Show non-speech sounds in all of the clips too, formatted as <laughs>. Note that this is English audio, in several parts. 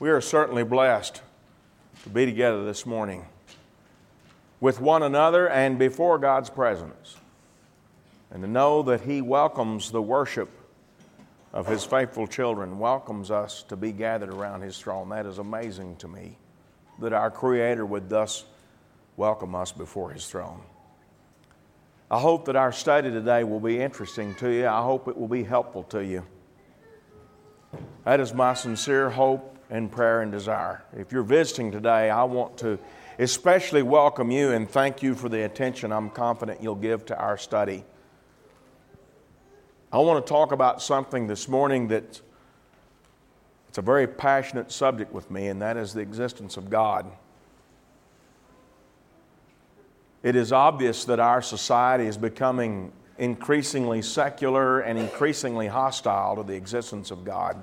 We are certainly blessed to be together this morning with one another and before God's presence, and to know that He welcomes the worship of His faithful children, welcomes us to be gathered around His throne. That is amazing to me that our Creator would thus welcome us before His throne. I hope that our study today will be interesting to you. I hope it will be helpful to you. That is my sincere hope and prayer and desire. If you're visiting today, I want to especially welcome you and thank you for the attention I'm confident you'll give to our study. I want to talk about something this morning that it's a very passionate subject with me, and that is the existence of God. It is obvious that our society is becoming increasingly secular and increasingly hostile to the existence of God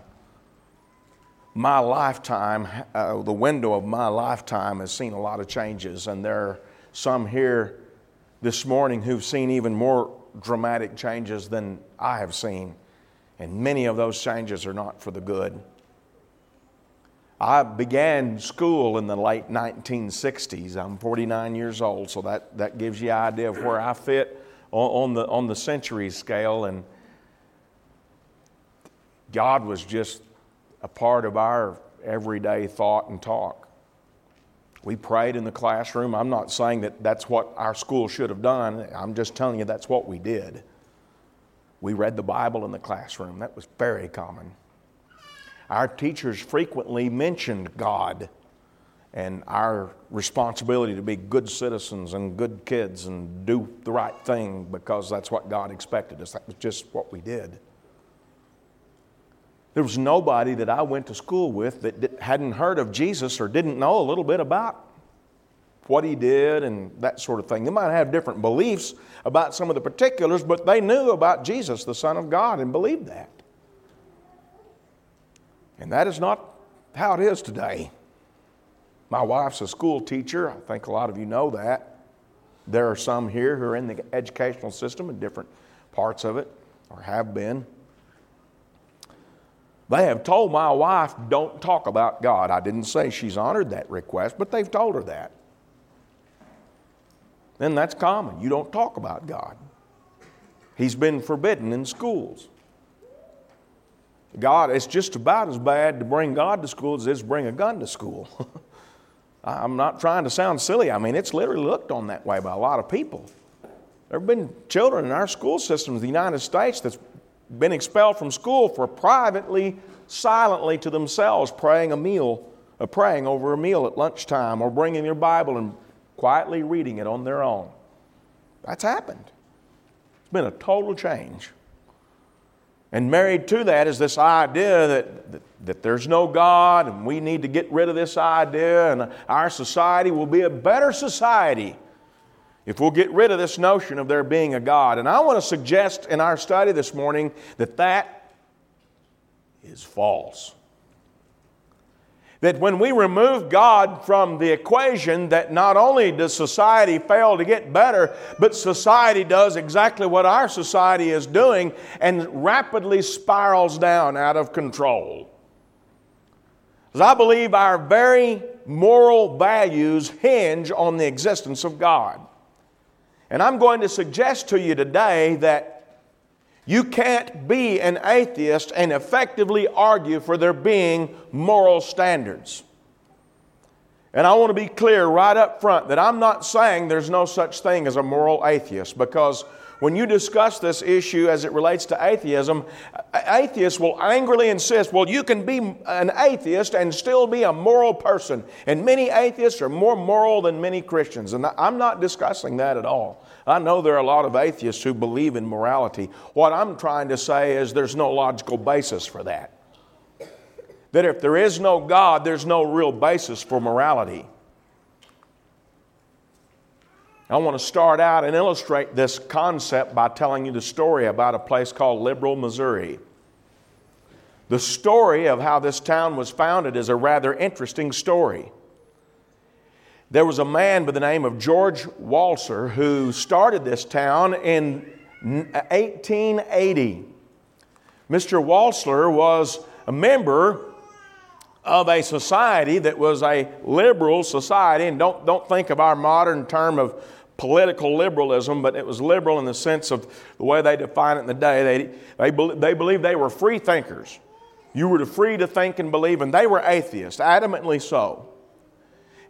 my lifetime, uh, the window of my lifetime has seen a lot of changes, and there are some here this morning who've seen even more dramatic changes than I have seen, and many of those changes are not for the good. I began school in the late 1960s. I'm 49 years old, so that, that gives you an idea of where I fit on, on the, on the century scale. And God was just a part of our everyday thought and talk. We prayed in the classroom. I'm not saying that that's what our school should have done, I'm just telling you that's what we did. We read the Bible in the classroom, that was very common. Our teachers frequently mentioned God and our responsibility to be good citizens and good kids and do the right thing because that's what God expected us. That was just what we did. There was nobody that I went to school with that hadn't heard of Jesus or didn't know a little bit about what he did and that sort of thing. They might have different beliefs about some of the particulars, but they knew about Jesus, the Son of God, and believed that. And that is not how it is today. My wife's a school teacher. I think a lot of you know that. There are some here who are in the educational system in different parts of it, or have been. They have told my wife, don't talk about God. I didn't say she's honored that request, but they've told her that. And that's common. You don't talk about God. He's been forbidden in schools. God, it's just about as bad to bring God to school as it is to bring a gun to school. <laughs> I'm not trying to sound silly. I mean, it's literally looked on that way by a lot of people. There have been children in our school systems in the United States that's been expelled from school for privately, silently to themselves praying a meal, uh, praying over a meal at lunchtime, or bringing their Bible and quietly reading it on their own. That's happened. It's been a total change. And married to that is this idea that, that, that, there's no God and we need to get rid of this idea and our society will be a better society if we'll get rid of this notion of there being a God. And I want to suggest in our study this morning that that is false. That when we remove God from the equation, that not only does society fail to get better, but society does exactly what our society is doing and rapidly spirals down out of control. Because I believe our very moral values hinge on the existence of God. And I'm going to suggest to you today that you can't be an atheist and effectively argue for there being moral standards. And I want to be clear right up front that I'm not saying there's no such thing as a moral atheist because when you discuss this issue as it relates to atheism, atheists will angrily insist, well, you can be an atheist and still be a moral person. And many atheists are more moral than many Christians. And I'm not discussing that at all. I know there are a lot of atheists who believe in morality. What I'm trying to say is there's no logical basis for that. That if there is no God, there's no real basis for morality. I want to start out and illustrate this concept by telling you the story about a place called Liberal, Missouri. The story of how this town was founded is a rather interesting story. There was a man by the name of George Walser who started this town in 1880. Mr. Walser was a member of a society that was a liberal society, and don't, don't think of our modern term of political liberalism, but it was liberal in the sense of the way they define it in the day. They, they, they believed they were free thinkers. You were free to think and believe, and they were atheists, adamantly so.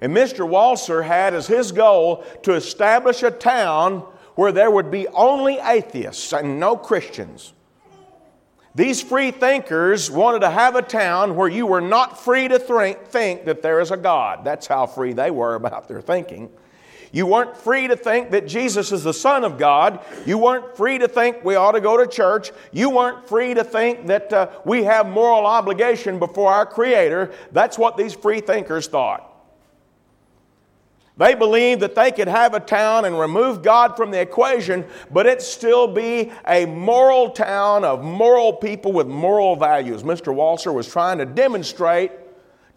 And Mr. Walser had as his goal to establish a town where there would be only atheists and no Christians. These free thinkers wanted to have a town where you were not free to think that there is a God. That's how free they were about their thinking. You weren't free to think that Jesus is the Son of God. You weren't free to think we ought to go to church. You weren't free to think that uh, we have moral obligation before our Creator. That's what these free thinkers thought. They believed that they could have a town and remove God from the equation, but it still be a moral town of moral people with moral values. Mr. Walser was trying to demonstrate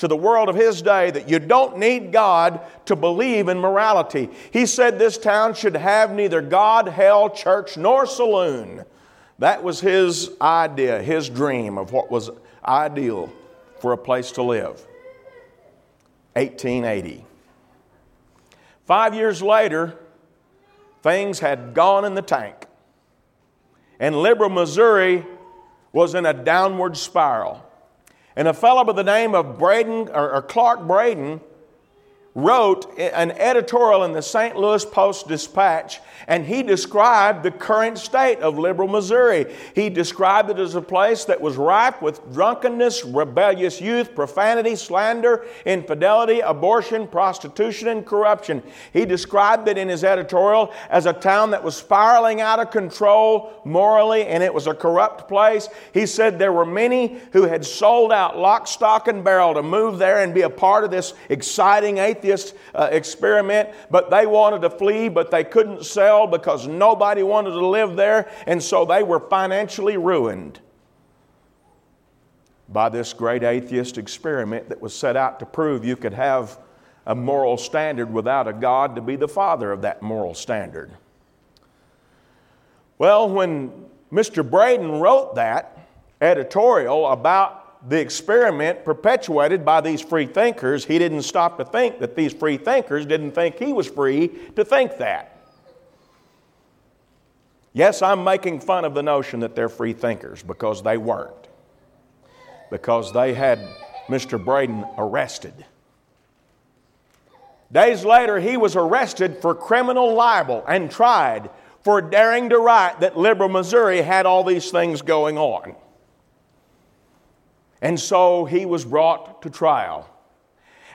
to the world of his day that you don't need God to believe in morality. He said this town should have neither God, hell, church, nor saloon. That was his idea, his dream of what was ideal for a place to live. 1880. Five years later, things had gone in the tank. And liberal Missouri was in a downward spiral. And a fellow by the name of Braden, or, or Clark Braden, wrote an editorial in the St. Louis Post Dispatch, and he described the current state of liberal Missouri. He described it as a place that was ripe with drunkenness, rebellious youth, profanity, slander, infidelity, abortion, prostitution, and corruption. He described it in his editorial as a town that was spiraling out of control morally, and it was a corrupt place. He said there were many who had sold out lock, stock, and barrel to move there and be a part of this exciting atheist uh, experiment, but they wanted to flee, but they couldn't sell because nobody wanted to live there, and so they were financially ruined by this great atheist experiment that was set out to prove you could have a moral standard without a God to be the father of that moral standard. Well, when Mr. Braden wrote that editorial about the experiment perpetuated by these free thinkers, he didn't stop to think that these free thinkers didn't think he was free to think that. Yes, I'm making fun of the notion that they're free thinkers because they weren't. Because they had Mr. Braden arrested. Days later, he was arrested for criminal libel and tried for daring to write that liberal Missouri had all these things going on. And so he was brought to trial.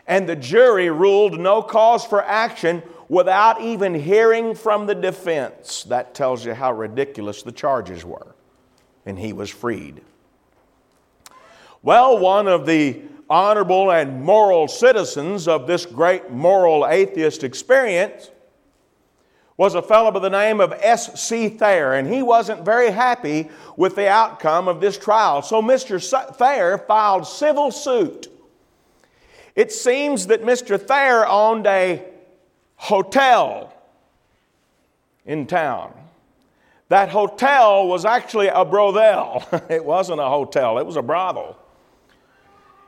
And the jury ruled no cause for action without even hearing from the defense. That tells you how ridiculous the charges were. And he was freed. Well, one of the honorable and moral citizens of this great moral atheist experience was a fellow by the name of S.C. Thayer, and he wasn't very happy with the outcome of this trial. So Mr. Thayer filed civil suit. It seems that Mr. Thayer owned a hotel in town. That hotel was actually a brothel. <laughs> it wasn't a hotel, it was a brothel.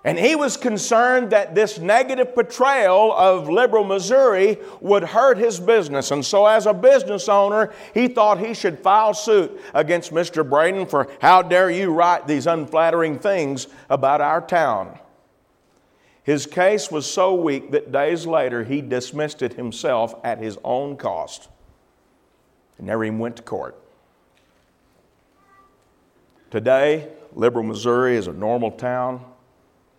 And he was concerned that this negative portrayal of liberal Missouri would hurt his business. And so, as a business owner, he thought he should file suit against Mr. Braden for how dare you write these unflattering things about our town. His case was so weak that days later he dismissed it himself at his own cost. He never even went to court. Today, Liberal Missouri is a normal town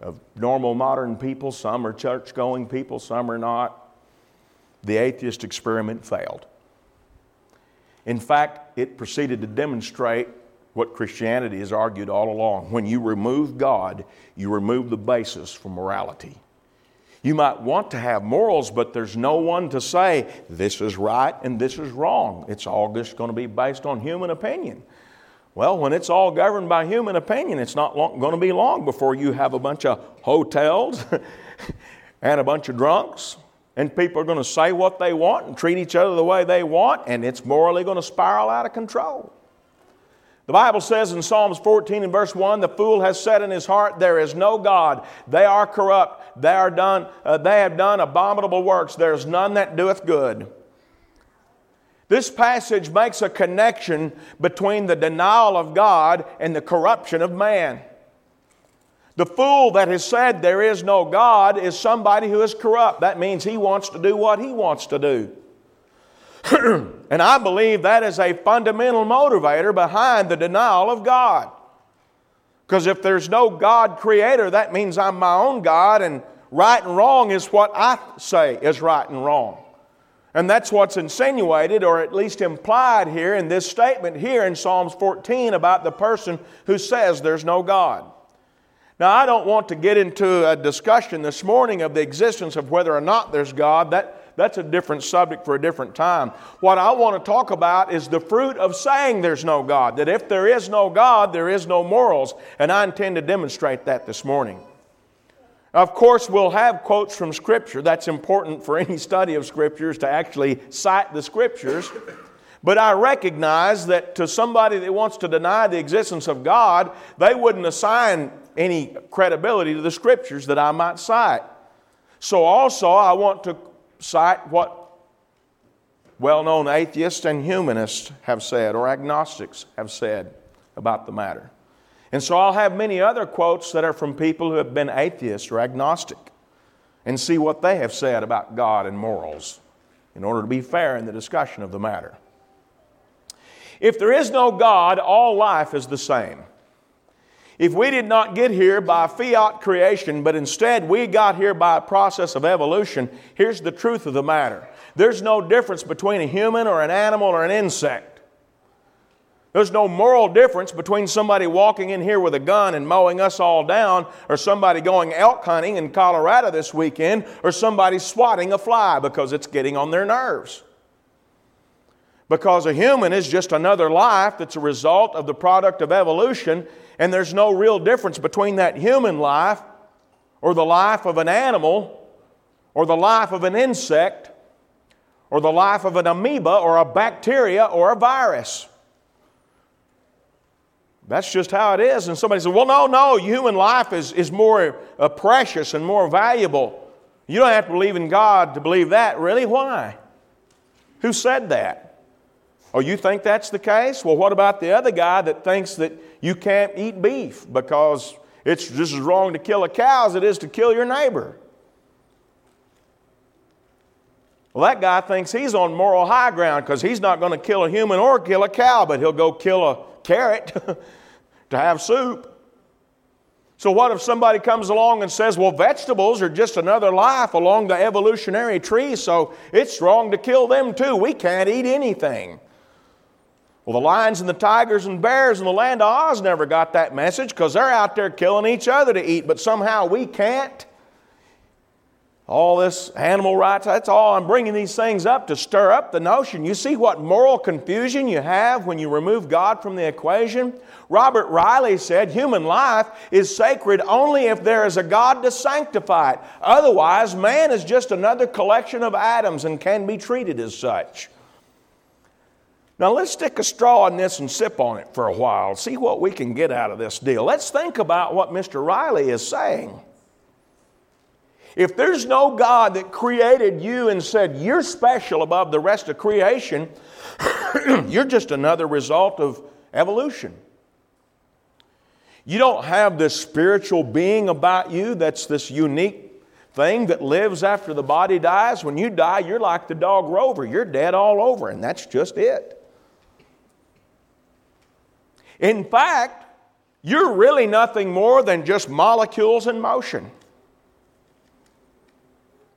of normal modern people. Some are church going people, some are not. The atheist experiment failed. In fact, it proceeded to demonstrate what Christianity has argued all along. When you remove God, you remove the basis for morality. You might want to have morals, but there's no one to say this is right and this is wrong. It's all just going to be based on human opinion. Well, when it's all governed by human opinion, it's not going to be long before you have a bunch of hotels <laughs> and a bunch of drunks, and people are going to say what they want and treat each other the way they want, and it's morally going to spiral out of control. The Bible says in Psalms 14 and verse 1 the fool has said in his heart, There is no God. They are corrupt. They, are done, uh, they have done abominable works. There is none that doeth good. This passage makes a connection between the denial of God and the corruption of man. The fool that has said there is no God is somebody who is corrupt. That means he wants to do what he wants to do. <clears throat> and I believe that is a fundamental motivator behind the denial of God. Because if there's no God creator, that means I'm my own God, and right and wrong is what I say is right and wrong. And that's what's insinuated, or at least implied here in this statement here in Psalms 14 about the person who says there's no God. Now, I don't want to get into a discussion this morning of the existence of whether or not there's God. That, that's a different subject for a different time. What I want to talk about is the fruit of saying there's no God. That if there is no God, there is no morals. And I intend to demonstrate that this morning. Of course, we'll have quotes from Scripture. That's important for any study of Scriptures to actually cite the Scriptures. But I recognize that to somebody that wants to deny the existence of God, they wouldn't assign any credibility to the Scriptures that I might cite. So, also, I want to cite what well known atheists and humanists have said, or agnostics have said about the matter. And so I'll have many other quotes that are from people who have been atheists or agnostic and see what they have said about God and morals in order to be fair in the discussion of the matter. If there is no God, all life is the same. If we did not get here by fiat creation, but instead we got here by a process of evolution, here's the truth of the matter there's no difference between a human or an animal or an insect. There's no moral difference between somebody walking in here with a gun and mowing us all down, or somebody going elk hunting in Colorado this weekend, or somebody swatting a fly because it's getting on their nerves. Because a human is just another life that's a result of the product of evolution, and there's no real difference between that human life or the life of an animal or the life of an insect or the life of an amoeba or a bacteria or a virus. That's just how it is. And somebody says, well, no, no, human life is, is more uh, precious and more valuable. You don't have to believe in God to believe that. Really? Why? Who said that? Oh, you think that's the case? Well, what about the other guy that thinks that you can't eat beef because it's just as wrong to kill a cow as it is to kill your neighbor? Well, that guy thinks he's on moral high ground because he's not going to kill a human or kill a cow, but he'll go kill a carrot <laughs> to have soup. So, what if somebody comes along and says, well, vegetables are just another life along the evolutionary tree, so it's wrong to kill them too. We can't eat anything. Well, the lions and the tigers and bears in the land of Oz never got that message because they're out there killing each other to eat, but somehow we can't all this animal rights, that's all. I'm bringing these things up to stir up the notion. You see what moral confusion you have when you remove God from the equation? Robert Riley said human life is sacred only if there is a God to sanctify it. Otherwise, man is just another collection of atoms and can be treated as such. Now, let's stick a straw in this and sip on it for a while, see what we can get out of this deal. Let's think about what Mr. Riley is saying. If there's no God that created you and said you're special above the rest of creation, <clears throat> you're just another result of evolution. You don't have this spiritual being about you that's this unique thing that lives after the body dies. When you die, you're like the dog Rover. You're dead all over, and that's just it. In fact, you're really nothing more than just molecules in motion.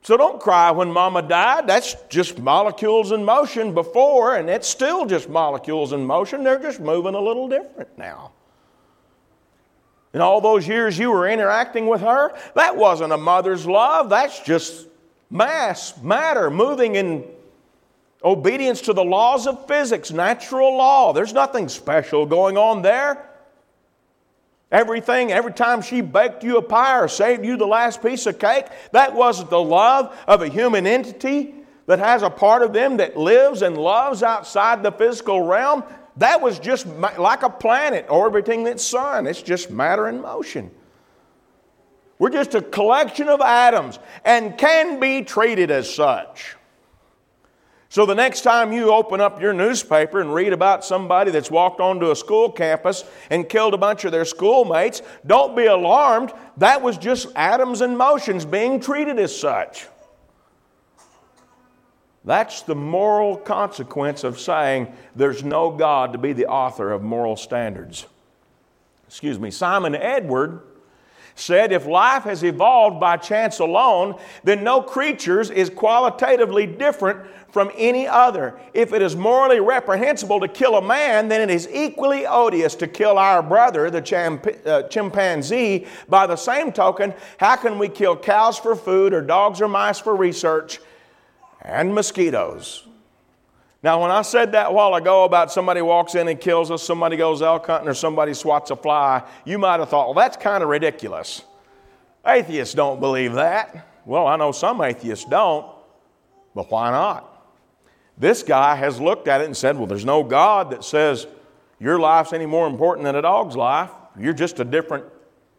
So don't cry when mama died. That's just molecules in motion before, and it's still just molecules in motion. They're just moving a little different now. In all those years you were interacting with her, that wasn't a mother's love. That's just mass, matter, moving in obedience to the laws of physics, natural law. There's nothing special going on there. Everything, every time she baked you a pie or saved you the last piece of cake, that wasn't the love of a human entity that has a part of them that lives and loves outside the physical realm. That was just like a planet orbiting its sun. It's just matter in motion. We're just a collection of atoms and can be treated as such. So the next time you open up your newspaper and read about somebody that's walked onto a school campus and killed a bunch of their schoolmates, don't be alarmed. That was just atoms and motions being treated as such. That's the moral consequence of saying there's no God to be the author of moral standards. Excuse me. Simon Edward said if life has evolved by chance alone, then no creatures is qualitatively different from any other. If it is morally reprehensible to kill a man, then it is equally odious to kill our brother, the uh, chimpanzee. By the same token, how can we kill cows for food or dogs or mice for research and mosquitoes? Now, when I said that a while ago about somebody walks in and kills us, somebody goes elk hunting, or somebody swats a fly, you might have thought, well, that's kind of ridiculous. Atheists don't believe that. Well, I know some atheists don't, but why not? This guy has looked at it and said, well, there's no God that says your life's any more important than a dog's life. You're just a different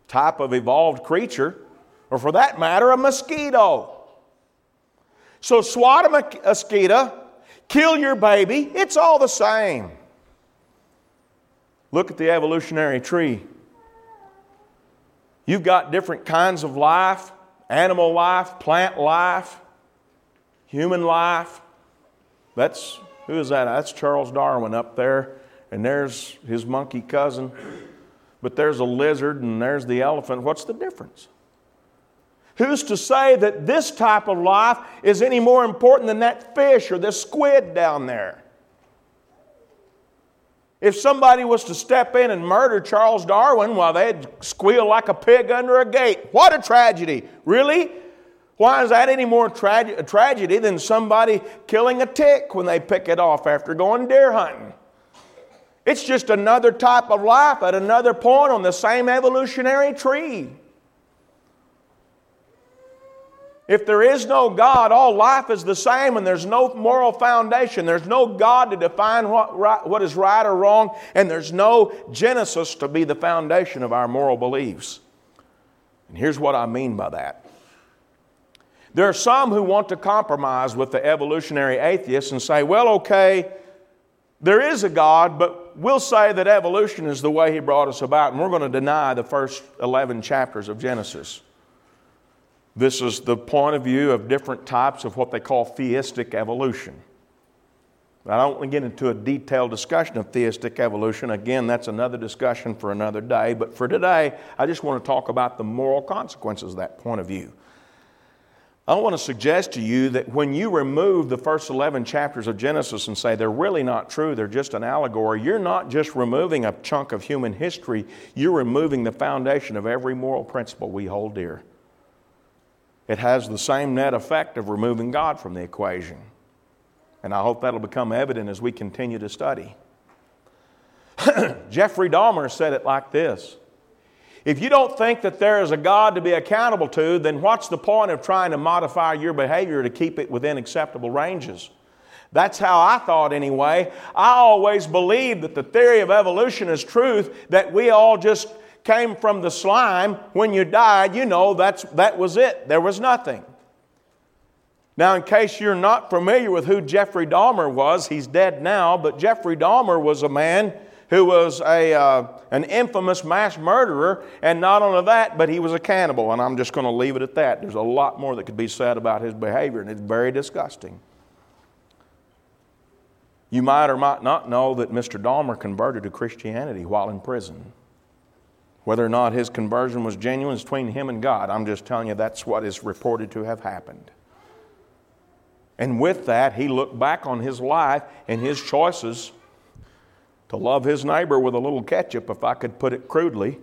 type of evolved creature, or for that matter, a mosquito. So swat a mosquito kill your baby, it's all the same. Look at the evolutionary tree. You've got different kinds of life animal life, plant life, human life. That's who is that? That's Charles Darwin up there, and there's his monkey cousin. But there's a lizard and there's the elephant. What's the difference? Who's to say that this type of life is any more important than that fish or this squid down there? If somebody was to step in and murder Charles Darwin while they'd squeal like a pig under a gate, what a tragedy. Really? Why is that any more tra- tragedy than somebody killing a tick when they pick it off after going deer hunting? It's just another type of life at another point on the same evolutionary tree. If there is no God, all life is the same and there's no moral foundation. There's no God to define what, right, what is right or wrong, and there's no Genesis to be the foundation of our moral beliefs. And here's what I mean by that. There are some who want to compromise with the evolutionary atheists and say, well, okay, there is a God, but we'll say that evolution is the way He brought us about, and we're going to deny the first 11 chapters of Genesis. This is the point of view of different types of what they call theistic evolution. I don't want to get into a detailed discussion of theistic evolution. Again, that's another discussion for another day. But for today, I just want to talk about the moral consequences of that point of view. I want to suggest to you that when you remove the first 11 chapters of Genesis and say they're really not true, they're just an allegory, you're not just removing a chunk of human history, you're removing the foundation of every moral principle we hold dear it has the same net effect of removing God from the equation. And I hope that'll become evident as we continue to study. <clears throat> Jeffrey Dahmer said it like this If you don't think that there is a God to be accountable to, then what's the point of trying to modify your behavior to keep it within acceptable ranges? That's how I thought anyway. I always believed that the theory of evolution is truth, that we all just came from the slime, when you died, you know that's, that was it. There was nothing. Now, in case you're not familiar with who Jeffrey Dahmer was, he's dead now, but Jeffrey Dahmer was a man who was a, uh, an infamous mass murderer, and not only that, but he was a cannibal. And I'm just going to leave it at that. There's a lot more that could be said about his behavior, and it's very disgusting. You might or might not know that Mr. Dahmer converted to Christianity while in prison. Whether or not his conversion was genuine is between him and God. I'm just telling you that's what is reported to have happened. And with that, he looked back on his life and his choices to love his neighbor with a little ketchup, if I could put it crudely.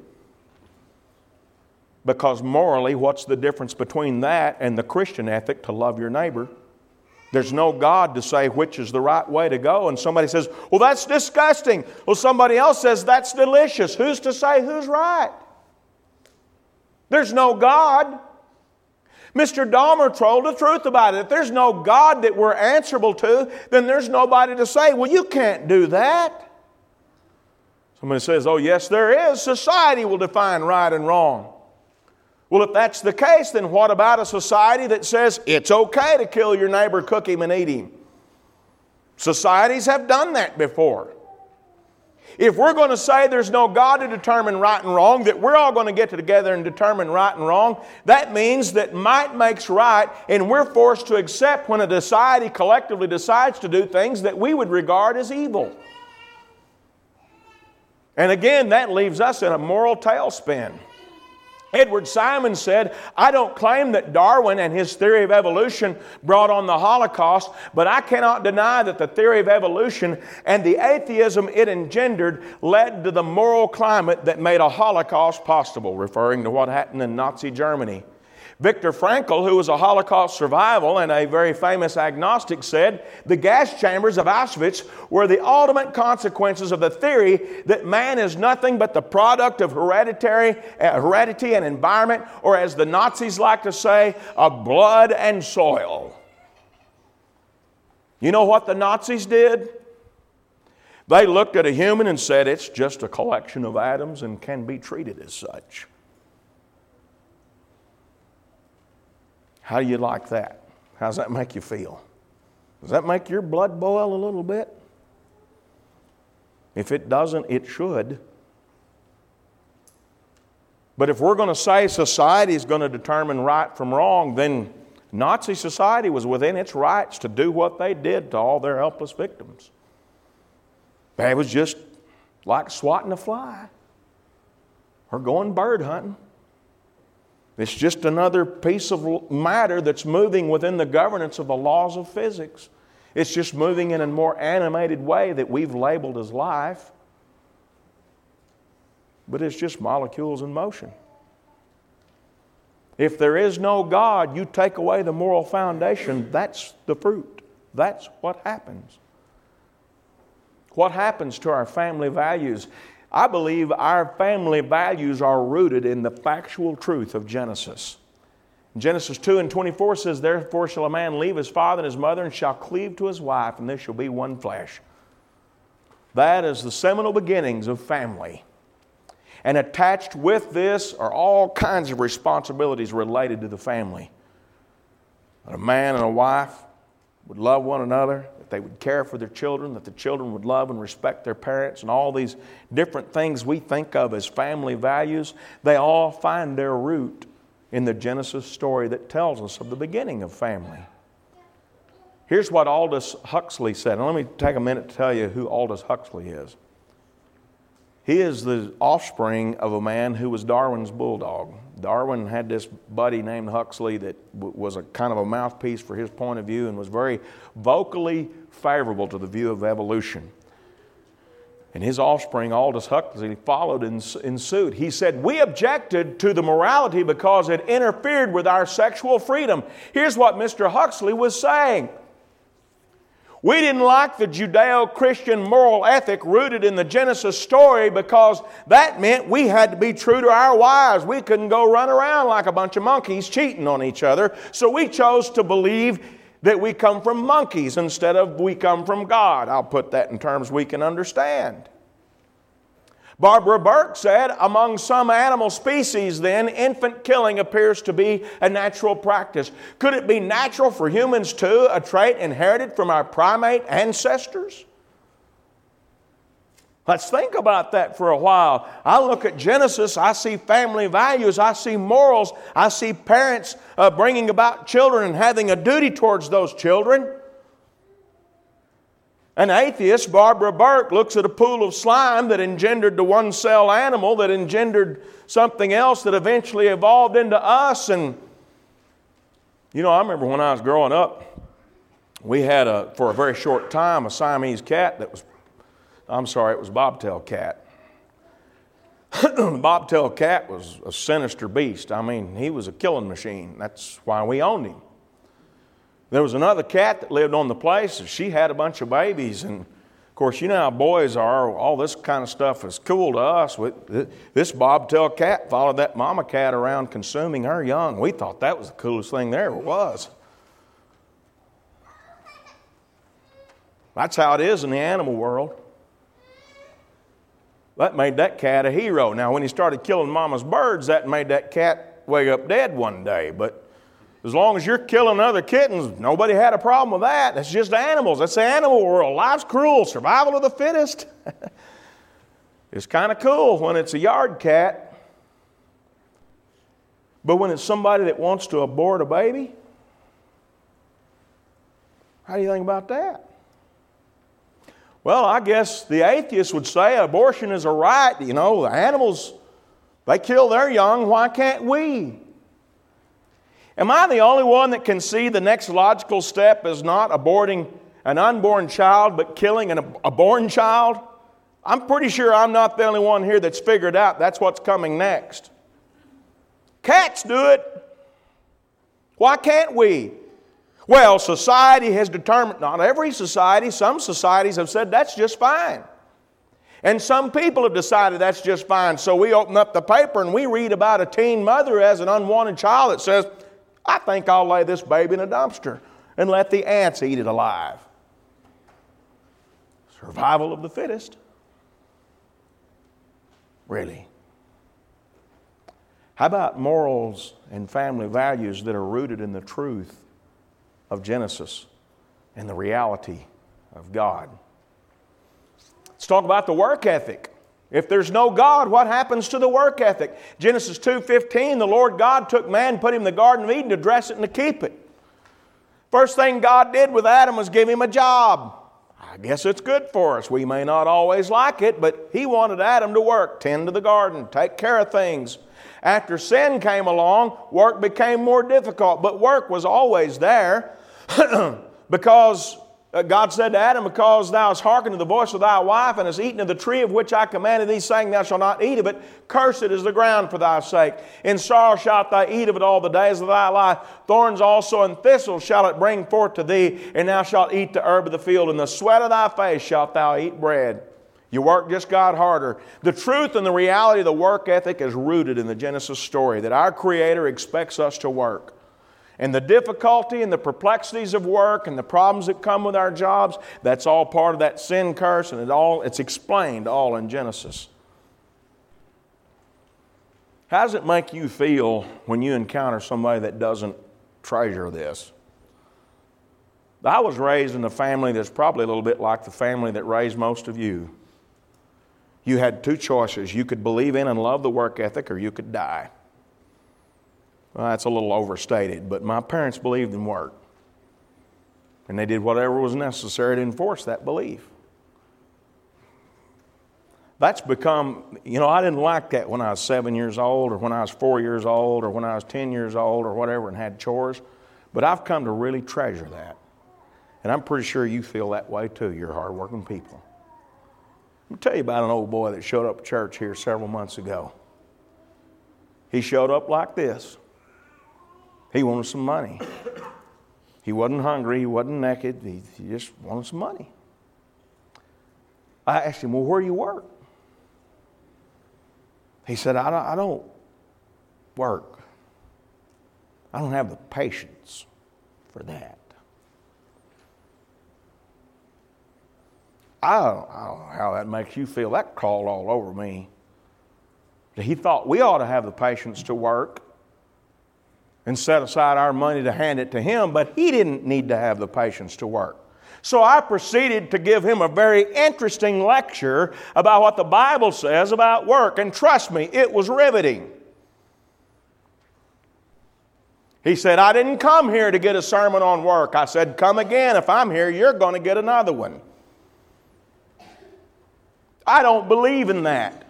Because morally, what's the difference between that and the Christian ethic to love your neighbor? There's no God to say which is the right way to go. And somebody says, Well, that's disgusting. Well, somebody else says, That's delicious. Who's to say who's right? There's no God. Mr. Dahmer told the truth about it. If there's no God that we're answerable to, then there's nobody to say, Well, you can't do that. Somebody says, Oh, yes, there is. Society will define right and wrong. Well, if that's the case, then what about a society that says it's okay to kill your neighbor, cook him, and eat him? Societies have done that before. If we're going to say there's no God to determine right and wrong, that we're all going to get together and determine right and wrong, that means that might makes right, and we're forced to accept when a society collectively decides to do things that we would regard as evil. And again, that leaves us in a moral tailspin. Edward Simon said, I don't claim that Darwin and his theory of evolution brought on the Holocaust, but I cannot deny that the theory of evolution and the atheism it engendered led to the moral climate that made a Holocaust possible, referring to what happened in Nazi Germany. Viktor Frankl, who was a Holocaust survivor and a very famous agnostic, said the gas chambers of Auschwitz were the ultimate consequences of the theory that man is nothing but the product of hereditary, uh, heredity and environment, or as the Nazis like to say, of blood and soil. You know what the Nazis did? They looked at a human and said, it's just a collection of atoms and can be treated as such. How do you like that? How does that make you feel? Does that make your blood boil a little bit? If it doesn't, it should. But if we're going to say society is going to determine right from wrong, then Nazi society was within its rights to do what they did to all their helpless victims. It was just like swatting a fly or going bird hunting. It's just another piece of matter that's moving within the governance of the laws of physics. It's just moving in a more animated way that we've labeled as life. But it's just molecules in motion. If there is no God, you take away the moral foundation, that's the fruit. That's what happens. What happens to our family values? I believe our family values are rooted in the factual truth of Genesis. Genesis 2 and 24 says, Therefore shall a man leave his father and his mother and shall cleave to his wife, and they shall be one flesh. That is the seminal beginnings of family. And attached with this are all kinds of responsibilities related to the family. A man and a wife would love one another, that they would care for their children, that the children would love and respect their parents, and all these different things we think of as family values, they all find their root in the Genesis story that tells us of the beginning of family. Here's what Aldous Huxley said. And let me take a minute to tell you who Aldous Huxley is. He is the offspring of a man who was Darwin's bulldog. Darwin had this buddy named Huxley that w- was a kind of a mouthpiece for his point of view and was very vocally favorable to the view of evolution. And his offspring, Aldous Huxley, followed in, in suit. He said, We objected to the morality because it interfered with our sexual freedom. Here's what Mr. Huxley was saying we didn't like the Judeo Christian moral ethic rooted in the Genesis story because that meant we had to be true to our wives. We couldn't go run around like a bunch of monkeys cheating on each other. So we chose to believe that we come from monkeys instead of we come from God. I'll put that in terms we can understand. Barbara Burke said, among some animal species, then, infant killing appears to be a natural practice. Could it be natural for humans too, a trait inherited from our primate ancestors? Let's think about that for a while. I look at Genesis, I see family values, I see morals, I see parents uh, bringing about children and having a duty towards those children. An atheist, Barbara Burke, looks at a pool of slime that engendered the one cell animal that engendered something else that eventually evolved into us. And, you know, I remember when I was growing up, we had, a, for a very short time, a Siamese cat that was, I'm sorry, it was bobtail cat. The <clears throat> Bobtail cat was a sinister beast. I mean, he was a killing machine. That's why we owned him. There was another cat that lived on the place. and She had a bunch of babies. And of course, you know how boys are. All this kind of stuff is cool to us. This bobtail cat followed that mama cat around consuming her young. We thought that was the coolest thing there ever was. That's how it is in the animal world. that made that cat a hero. Now, when he started killing mama's birds, that made that cat wake up dead one day. But as long as you're killing other kittens, nobody had a problem with that. That's just animals. That's the animal world. Life's cruel. Survival of the fittest. <laughs> it's kind of cool when it's a yard cat. But when it's somebody that wants to abort a baby, how do you think about that? Well, I guess the atheist would say abortion is a right. You know, the animals, they kill their young. Why can't we? Am I the only one that can see the next logical step is not aborting an unborn child, but killing an, a born child? I'm pretty sure I'm not the only one here that's figured out that's what's coming next. Cats do it. Why can't we? Well, society has determined, not every society, some societies have said that's just fine. And some people have decided that's just fine. So we open up the paper and we read about a teen mother as an unwanted child that says, I think I'll lay this baby in a dumpster and let the ants eat it alive. Survival of the fittest. Really. How about morals and family values that are rooted in the truth of Genesis and the reality of God? Let's talk about the work ethic. If there's no God, what happens to the work ethic? Genesis 2:15, the Lord God took man, put him in the garden of Eden to dress it and to keep it. First thing God did with Adam was give him a job. I guess it's good for us. We may not always like it, but he wanted Adam to work, tend to the garden, take care of things. After sin came along, work became more difficult, but work was always there <clears throat> because Uh, God said to Adam, Because thou hast hearkened to the voice of thy wife, and hast eaten of the tree of which I commanded thee, saying, Thou shalt not eat of it, cursed is the ground for thy sake. In sorrow shalt thou eat of it all the days of thy life. Thorns also and thistles shall it bring forth to thee, and thou shalt eat the herb of the field. In the sweat of thy face shalt thou eat bread. You work just got harder. The truth and the reality of the work ethic is rooted in the Genesis story that our Creator expects us to work. And the difficulty and the perplexities of work and the problems that come with our jobs, that's all part of that sin curse, and it all, it's explained all in Genesis. How does it make you feel when you encounter somebody that doesn't treasure this? I was raised in a family that's probably a little bit like the family that raised most of you. You had two choices. You could believe in and love the work ethic, or you could die. Well, that's a little overstated, but my parents believed in work. And they did whatever was necessary to enforce that belief. That's become, you know, I didn't like that when I was seven years old, or when I was four years old, or when I was 10 years old, or whatever, and had chores. But I've come to really treasure that. And I'm pretty sure you feel that way too. You're hardworking people. Let me tell you about an old boy that showed up at church here several months ago. He showed up like this. He wanted some money. He wasn't hungry, he wasn't naked, he, he just wanted some money. I asked him, Well, where do you work? He said, I don't, I don't work. I don't have the patience for that. I don't, I don't know how that makes you feel. That crawled all over me. He thought we ought to have the patience to work and set aside our money to hand it to him, but he didn't need to have the patience to work. So I proceeded to give him a very interesting lecture about what the Bible says about work, and trust me, it was riveting. He said, I didn't come here to get a sermon on work. I said, Come again. If I'm here, you're going to get another one. I don't believe in that.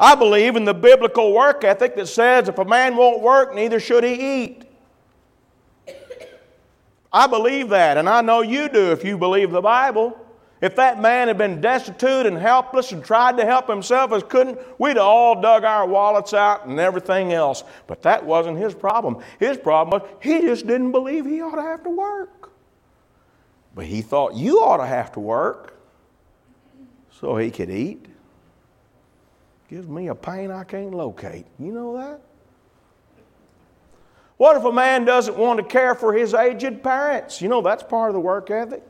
I believe in the biblical work ethic that says if a man won't work, neither should he eat. I believe that, and I know you do if you believe the Bible. If that man had been destitute and helpless and tried to help himself as couldn't, we'd all dug our wallets out and everything else. But that wasn't his problem. His problem was he just didn't believe he ought to have to work. But he thought you ought to have to work so he could eat. Gives me a pain I can't locate. You know that? What if a man doesn't want to care for his aged parents? You know that's part of the work ethic.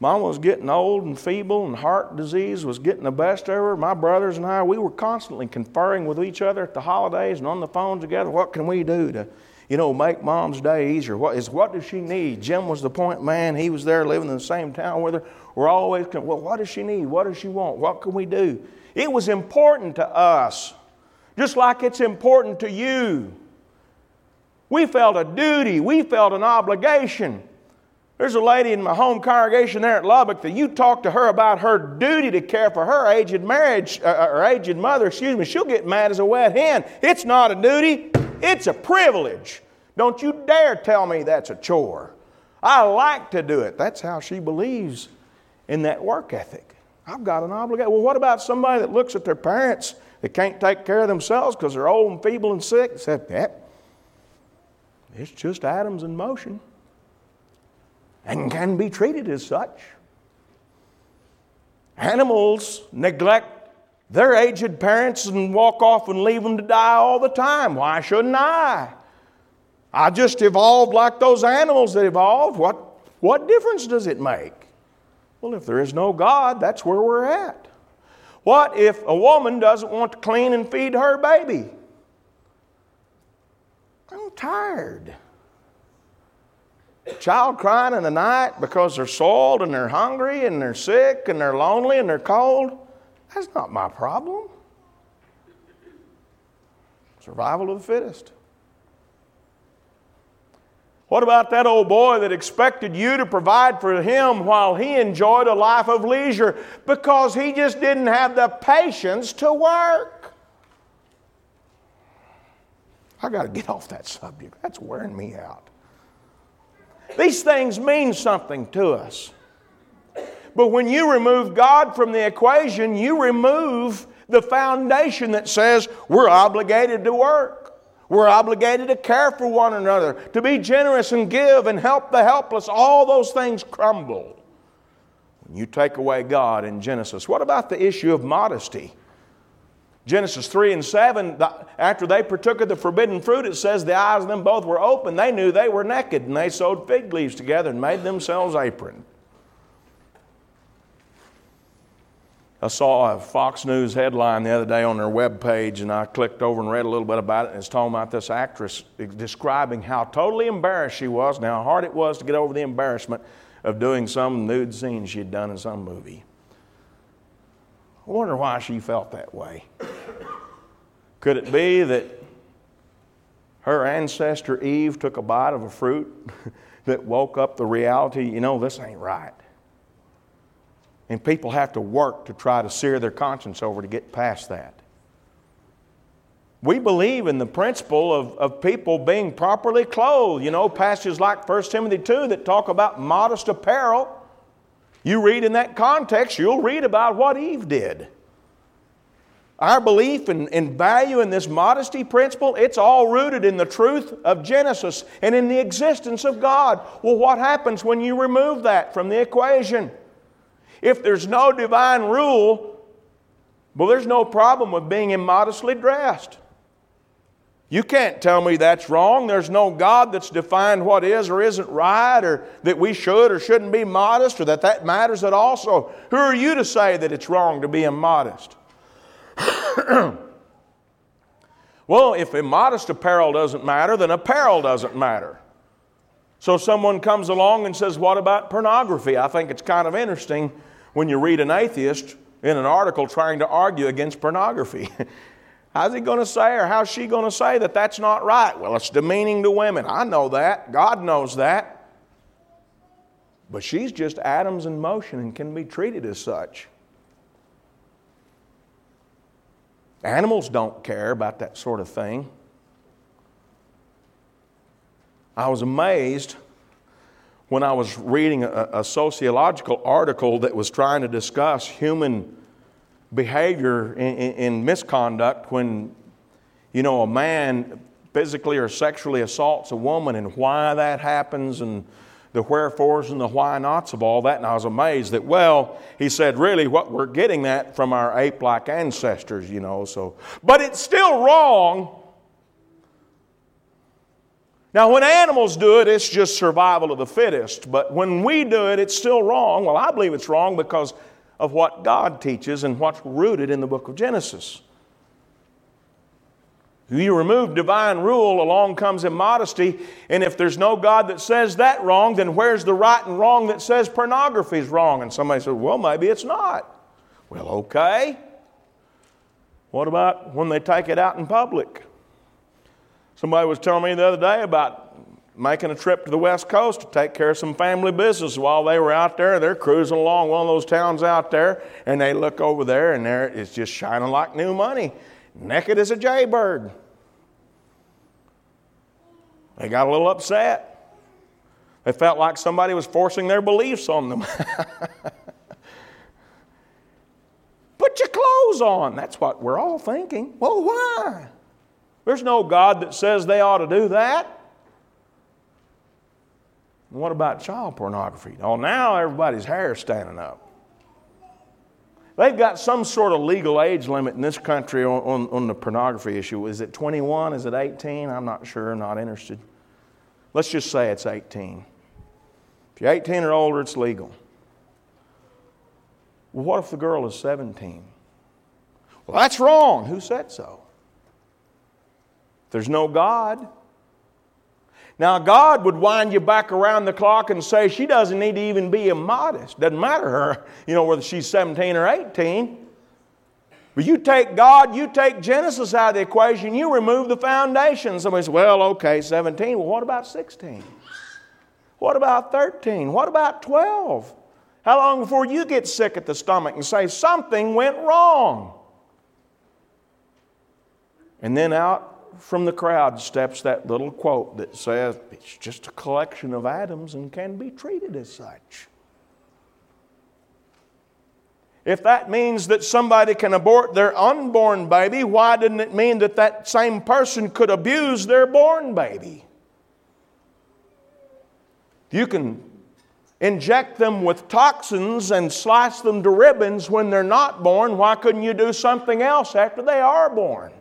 Mom was getting old and feeble, and heart disease was getting the best of her. My brothers and I, we were constantly conferring with each other at the holidays and on the phone together. What can we do to, you know, make Mom's day easier? What is what does she need? Jim was the point man. He was there living in the same town with her. We're always, well, what does she need? What does she want? What can we do? It was important to us, just like it's important to you. We felt a duty. We felt an obligation. There's a lady in my home congregation there at Lubbock that you talk to her about her duty to care for her aged marriage uh, uh, or aged mother, excuse me, she'll get mad as a wet hen. It's not a duty, it's a privilege. Don't you dare tell me that's a chore. I like to do it. That's how she believes in that work ethic. I've got an obligation. Well, what about somebody that looks at their parents that can't take care of themselves because they're old and feeble and sick? Said, That, it's just atoms in motion and can be treated as such. Animals neglect their aged parents and walk off and leave them to die all the time. Why shouldn't I? I just evolved like those animals that evolved. What, what difference does it make? Well, if there is no God, that's where we're at. What if a woman doesn't want to clean and feed her baby? I'm tired A child crying in the night because they're soiled and they're hungry and they're sick and they're lonely and they're cold, that's not my problem. Survival of the fittest. What about that old boy that expected you to provide for him while he enjoyed a life of leisure because he just didn't have the patience to work? I got to get off that subject. That's wearing me out. These things mean something to us. But when you remove God from the equation, you remove the foundation that says we're obligated to work. We're obligated to care for one another, to be generous and give and help the helpless. All those things crumble when you take away God in Genesis. What about the issue of modesty? Genesis 3 and 7, after they partook of the forbidden fruit, it says the eyes of them both were open. They knew they were naked, and they sewed fig leaves together and made themselves aprons. I saw a Fox News headline the other day on their web page, and I clicked over and read a little bit about it. And it's talking about this actress describing how totally embarrassed she was and how hard it was to get over the embarrassment of doing some nude scene she'd done in some movie. I wonder why she felt that way. Could it be that her ancestor Eve took a bite of a fruit <laughs> that woke up the reality, you know, this ain't right? And people have to work to try to sear their conscience over to get past that. We believe in the principle of, of people being properly clothed. You know, passages like 1 Timothy 2 that talk about modest apparel. You read in that context, you'll read about what Eve did. Our belief and, and value in this modesty principle, it's all rooted in the truth of Genesis and in the existence of God. Well, what happens when you remove that from the equation? If there's no divine rule, well, there's no problem with being immodestly dressed. You can't tell me that's wrong. There's no God that's defined what is or isn't right, or that we should or shouldn't be modest, or that that matters at all. So, who are you to say that it's wrong to be immodest? <clears throat> well, if immodest apparel doesn't matter, then apparel doesn't matter. So, someone comes along and says, What about pornography? I think it's kind of interesting when you read an atheist in an article trying to argue against pornography. <laughs> How's he going to say, or how's she going to say that that's not right? Well, it's demeaning to women. I know that. God knows that. But she's just atoms in motion and can be treated as such. Animals don't care about that sort of thing. I was amazed when I was reading a, a sociological article that was trying to discuss human behavior in, in, in misconduct when, you know, a man physically or sexually assaults a woman and why that happens and the wherefores and the why nots of all that. And I was amazed that, well, he said, really, what we're getting that from our ape like ancestors, you know. So, but it's still wrong Now, when animals do it, it's just survival of the fittest. But when we do it, it's still wrong. Well, I believe it's wrong because of what God teaches and what's rooted in the book of Genesis. You remove divine rule, along comes immodesty. And if there's no God that says that wrong, then where's the right and wrong that says pornography is wrong? And somebody says, well, maybe it's not. Well, okay. What about when they take it out in public? Somebody was telling me the other day about making a trip to the West Coast to take care of some family business while they were out there. They're cruising along one of those towns out there, and they look over there, and there it's just shining like new money, naked as a jaybird. They got a little upset. They felt like somebody was forcing their beliefs on them. <laughs> Put your clothes on. That's what we're all thinking. Well, why? There's no God that says they ought to do that. what about child pornography? Oh, now everybody's hair is standing up. They've got some sort of legal age limit in this country on, on, on, the pornography issue. Is it 21? Is it 18? I'm not sure, not interested. Let's just say it's 18. If you're 18 or older, it's legal. Well, what if the girl is 17? Well, that's wrong. Who said so? There's no God. Now, God would wind you back around the clock and say she doesn't need to even be immodest. Doesn't matter her, <laughs> you know, whether she's 17 or 18. But you take God, you take Genesis out of the equation, you remove the foundation. Somebody says, well, okay, 17. Well, what about 16? What about 13? What about 12? How long before you get sick at the stomach and say, something went wrong? And then out from the crowd steps that little quote that says, it's just a collection of atoms and can be treated as such. If that means that somebody can abort their unborn baby, why didn't it mean that that same person could abuse their born baby? You can inject them with toxins and slice them to ribbons when they're not born. Why couldn't you do something else after they are born?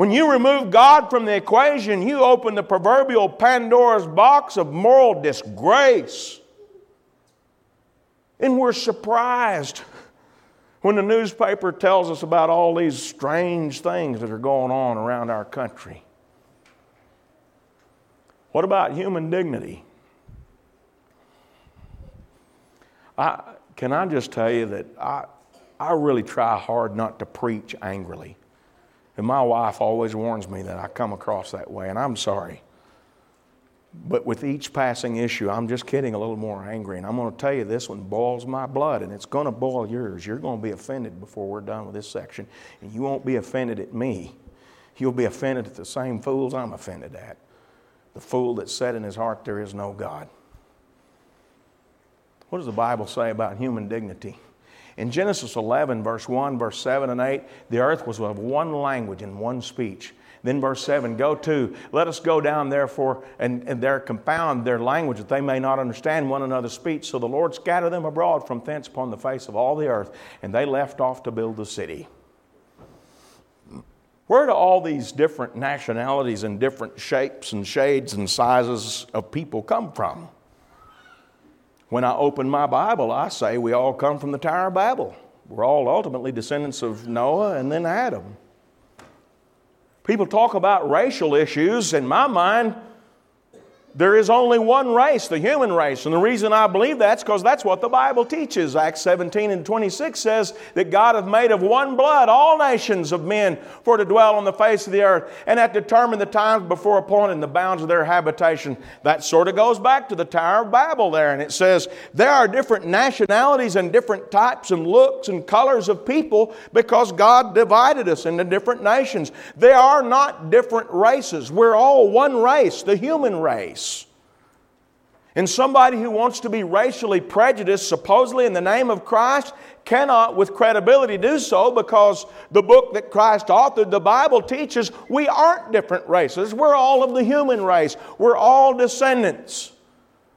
When you remove God from the equation, you open the proverbial Pandora's box of moral disgrace. And we're surprised when the newspaper tells us about all these strange things that are going on around our country. What about human dignity? I, can I just tell you that I, I really try hard not to preach angrily. And my wife always warns me that I come across that way, and I'm sorry. But with each passing issue, I'm just getting a little more angry. And I'm going to tell you this one boils my blood, and it's going to boil yours. You're going to be offended before we're done with this section. And you won't be offended at me. You'll be offended at the same fools I'm offended at. The fool that said in his heart, There is no God. What does the Bible say about human dignity? In Genesis 11, verse 1, verse 7 and 8, the earth was of one language and one speech. Then verse 7 Go to, let us go down therefore, and, and there confound their language, that they may not understand one another's speech. So the Lord scattered them abroad from thence upon the face of all the earth, and they left off to build the city. Where do all these different nationalities and different shapes and shades and sizes of people come from? When I open my Bible, I say we all come from the Tower of Babel. We're all ultimately descendants of Noah and then Adam. People talk about racial issues. In my mind, there is only one race, the human race. And the reason I believe that's because that's what the Bible teaches. Acts 17 and 26 says that God hath made of one blood all nations of men for to dwell on the face of the earth, and hath determined the times before appointed the bounds of their habitation. That sort of goes back to the Tower of Babel there. And it says there are different nationalities and different types and looks and colors of people because God divided us into different nations. They are not different races. We're all one race, the human race. And somebody who wants to be racially prejudiced, supposedly in the name of Christ, cannot with credibility do so because the book that Christ authored, the Bible, teaches we aren't different races. We're all of the human race. We're all descendants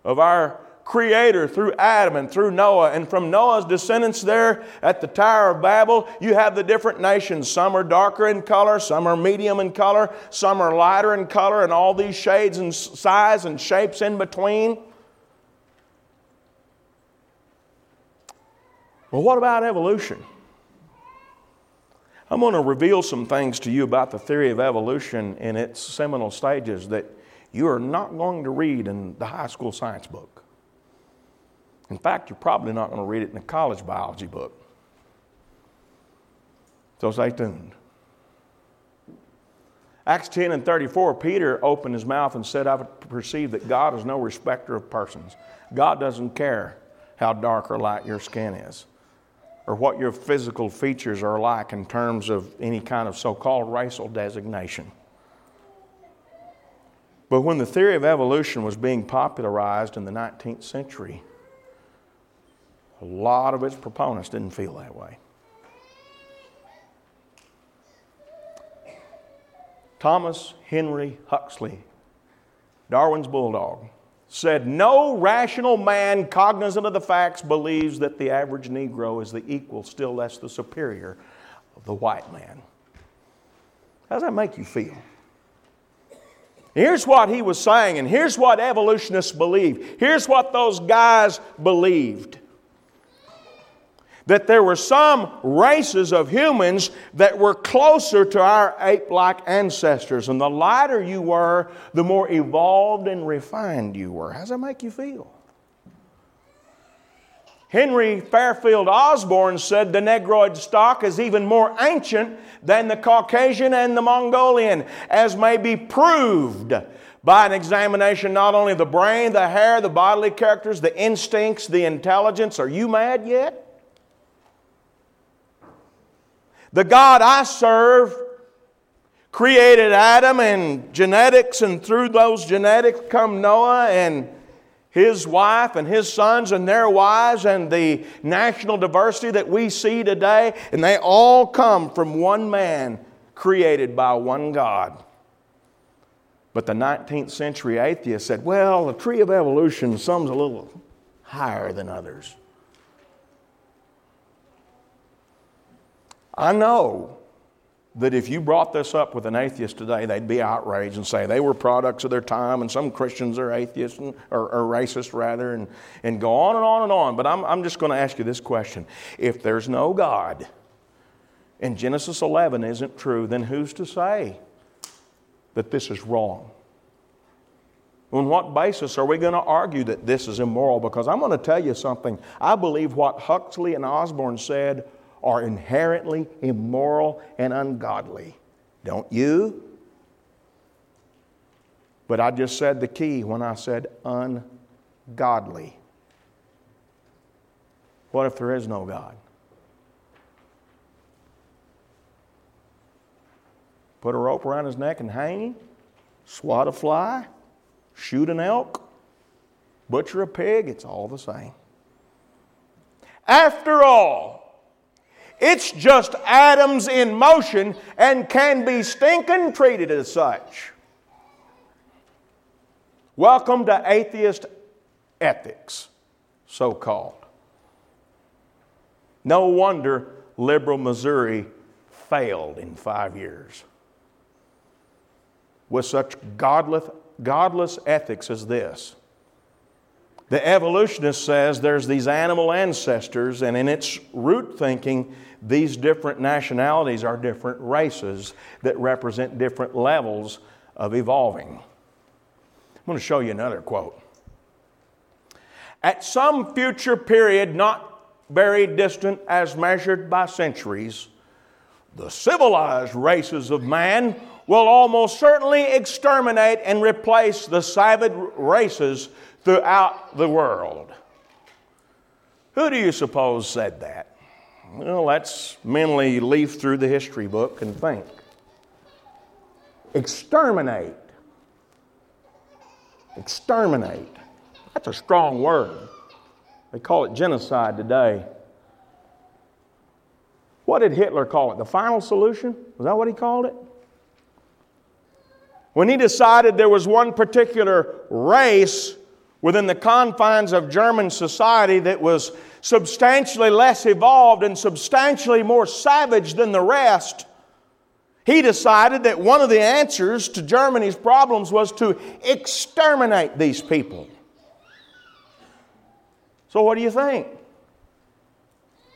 of our creator through Adam and through Noah. And from Noah's descendants there at the Tower of Babel, you have the different nations. Some are darker in color, some are medium in color, some are lighter in color, and all these shades and size and shapes in between. Well, what about evolution? I'm going to reveal some things to you about the theory of evolution in its seminal stages that you are not going to read in the high school science book. In fact, you're probably not going to read it in the college biology book. So stay tuned. Acts 10 and 34, Peter opened his mouth and said, I perceive that God is no respecter of persons. God doesn't care how dark or light your skin is or what your physical features are like in terms of any kind of so called racial designation. But when the theory of evolution was being popularized in the 19th century, a lot of its proponents didn't feel that way. Thomas Henry Huxley, Darwin's bulldog, said, No rational man cognizant of the facts believes that the average Negro is the equal, still less the superior, of the white man. How does that make you feel? Here's what he was saying, and here's what evolutionists believe. Here's what those guys believed that there were some races of humans that were closer to our ape like ancestors. And the lighter you were, the more evolved and refined you were. How does that make you feel? Henry Fairfield Osborn said the Negroid stock is even more ancient than the Caucasian and the Mongolian, as may be proved by an examination not only of the brain, the hair, the bodily characters, the instincts, the intelligence. Are you mad yet? The God I serve created Adam and genetics, and through those genetics come Noah and his wife and his sons and their wives and the national diversity that we see today, and they all come from one man created by one God. But the 19th century atheist said, well, the tree of evolution, some's a little higher than others. I know that if you brought this up with an atheist today, they'd be outraged and say they were products of their time, and some Christians are atheists and, or, or racist rather, and, and go on and on and on. But I'm, I'm just going to ask you this question: If there's no God, and Genesis 11 isn't true, then who's to say that this is wrong? On what basis are we going to argue that this is immoral? Because I'm going to tell you something. I believe what Huxley and Osborn said are inherently immoral and ungodly. Don't you? But I just said the key when I said ungodly. What if there is no God? Put a rope around his neck and hang him? Swat a fly? Shoot an elk? Butcher a pig? It's all the same. After all, it's just atoms in motion and can be stinking treated as such. Welcome to atheist ethics, so called. No wonder liberal Missouri failed in five years. With such godless, godless ethics as this. The evolutionist says there's these animal ancestors, and in its root thinking, these different nationalities are different races that represent different levels of evolving. I'm going to show you another quote. At some future period, not very distant as measured by centuries, the civilized races of man will almost certainly exterminate and replace the savage races throughout the world. Who do you suppose said that? Well, let's mentally leaf through the history book and think. Exterminate. Exterminate. That's a strong word. They call it genocide today. What did Hitler call it? The final solution? Was that what he called it? When he decided there was one particular race within the confines of German society that was substantially less evolved and substantially more savage than the rest, he decided that one of the answers to Germany's problems was to exterminate these people. So, what do you think?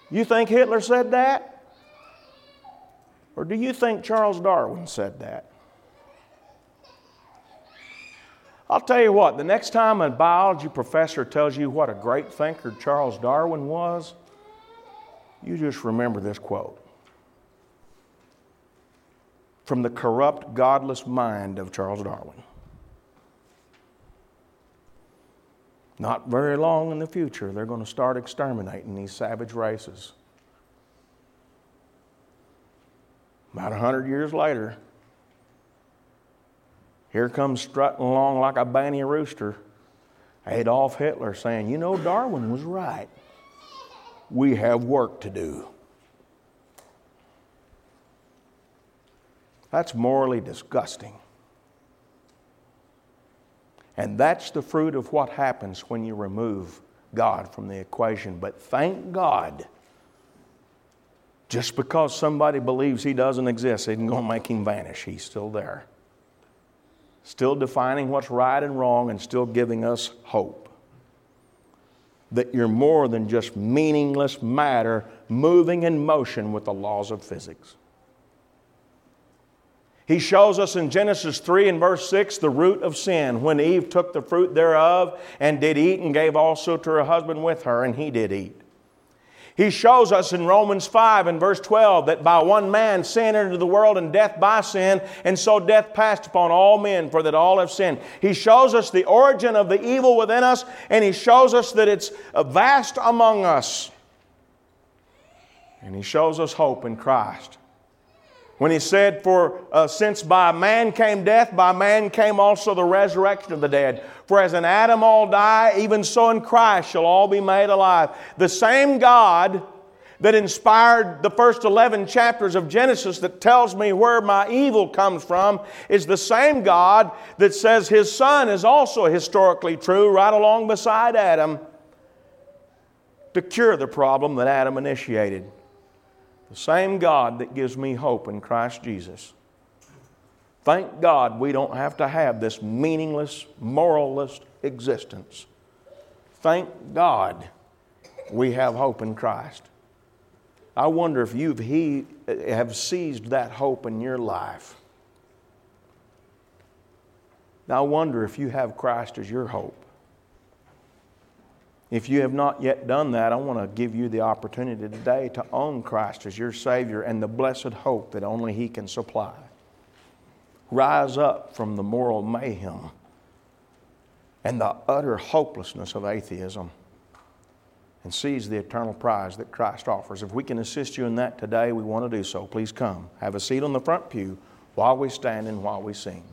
You think Hitler said that? Or do you think Charles Darwin said that? I'll tell you what, the next time a biology professor tells you what a great thinker Charles Darwin was, you just remember this quote from the corrupt, godless mind of Charles Darwin. Not very long in the future, they're going to start exterminating these savage races. About a hundred years later, here comes strutting along like a banny rooster Adolf Hitler saying, You know, Darwin was right. We have work to do. That's morally disgusting. And that's the fruit of what happens when you remove God from the equation. But thank God, just because somebody believes He doesn't exist, isn't going to make Him vanish. He's still there still defining what's right and wrong, and still giving us hope. That you're more than just meaningless matter moving in motion with the laws of physics. He shows us in Genesis 3 and verse 6 the root of sin when Eve took the fruit thereof and did eat and gave also to her husband with her, and he did eat. He shows us in Romans 5 and verse 12 that by one man sin entered into the world and death by sin, and so death passed upon all men, for that all have sinned. He shows us the origin of the evil within us, and he shows us that it's vast among us. And he shows us hope in Christ. When he said, For uh, since by man came death, by man came also the resurrection of the dead. For as in Adam all die, even so in Christ shall all be made alive. The same God that inspired the first 11 chapters of Genesis that tells me where my evil comes from is the same God that says his son is also historically true right along beside Adam to cure the problem that Adam initiated. The same God that gives me hope in Christ Jesus. Thank God we don't have to have this meaningless, moralist existence. Thank God we have hope in Christ. I wonder if you have seized that hope in your life. I wonder if you have Christ as your hope. If you have not yet done that, I want to give you the opportunity today to own Christ as your Savior and the blessed hope that only He can supply. Rise up from the moral mayhem and the utter hopelessness of atheism and seize the eternal prize that Christ offers. If we can assist you in that today, we want to do so. Please come. Have a seat on the front pew while we stand and while we sing.